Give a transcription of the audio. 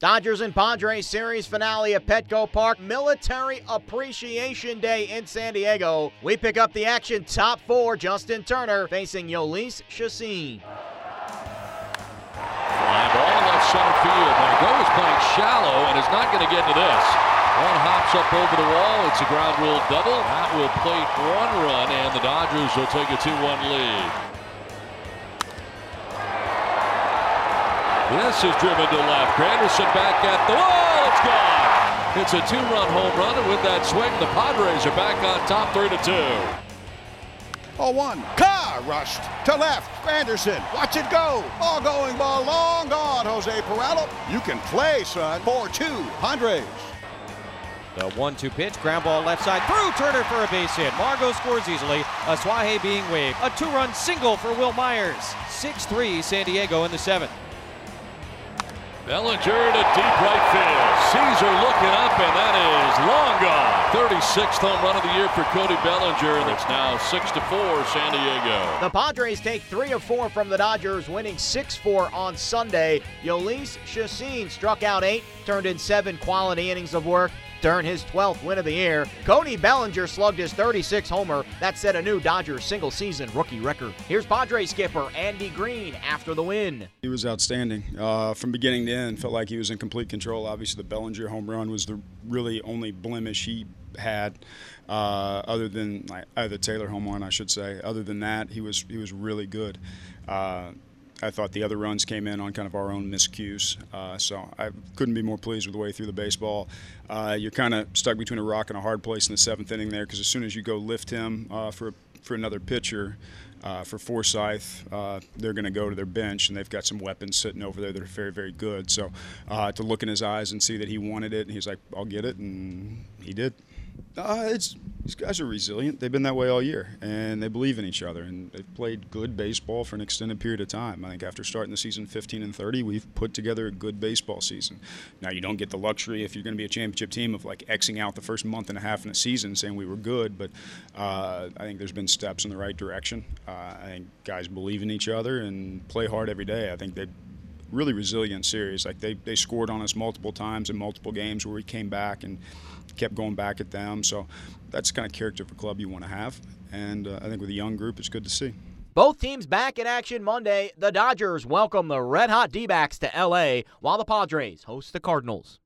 Dodgers and Padres series finale at Petco Park, Military Appreciation Day in San Diego. We pick up the action top four, Justin Turner facing Jhoulys Chacin. Fly ball left center field. Margot is playing shallow and is not going to get into this. One hops up over the wall. It's a ground rule double. That will plate one run, and the Dodgers will take a 2 1 lead. This is driven to left. Granderson back at the wall. It's gone. It's a two-run home run, and with that swing, the Padres are back on top, three to two. Oh, one. Car rushed to left. Granderson, watch it go. All going ball, long gone. Jose Pirela, you can play, son. 4-2, Padres. The one-two pitch, ground ball left side through Turner for a base hit. Margot scores easily. Asuaje being waved. A two-run single for Wil Myers. 6-3 San Diego in the seventh. Bellinger to deep right field. Caesar looking up, and that is long gone. 36th home run of the year for Cody Bellinger, it's now 6 to 4 San Diego. The Padres take three of four from the Dodgers, winning 6 4 on Sunday. Jhoulys Chacin struck out eight, turned in seven quality innings of work, earn his 12th win of the year. Cody Bellinger slugged his 36th homer. That set a new Dodgers single season rookie record. Here's Padres skipper Andy Green after the win. He was outstanding uh, from beginning to end. Felt like he was in complete control. Obviously, the Bellinger home run was the really only blemish he had, uh, other than like, either Taylor home run, I should say. Other than that, he was he was really good. Uh, I thought the other runs came in on kind of our own miscues. Uh, so I couldn't be more pleased with the way through the baseball. Uh, you're kind of stuck between a rock and a hard place in the seventh inning there because as soon as you go lift him uh, for for another pitcher. Uh, for Forsythe, uh, they're going to go to their bench, and they've got some weapons sitting over there that are very, very good. So, uh, to look in his eyes and see that he wanted it, and he's like, "I'll get it," and he did. It's these guys are resilient. They've been that way all year, and they believe in each other, and they've played good baseball for an extended period of time. I think after starting the season 15 and 30, we've put together a good baseball season. Now you don't get the luxury if you're going to be a championship team of like xing out the first month and a half in the season saying we were good, but uh, I think there's been steps in the right direction. Uh, I think guys believe in each other and play hard every day. I think they really resilient series. Like they, they scored on us multiple times in multiple games where we came back and kept going back at them. So that's the kind of character of a club you want to have. And uh, I think with a young group, it's good to see. Both teams back in action Monday. The Dodgers welcome the red hot D backs to LA, while the Padres host the Cardinals.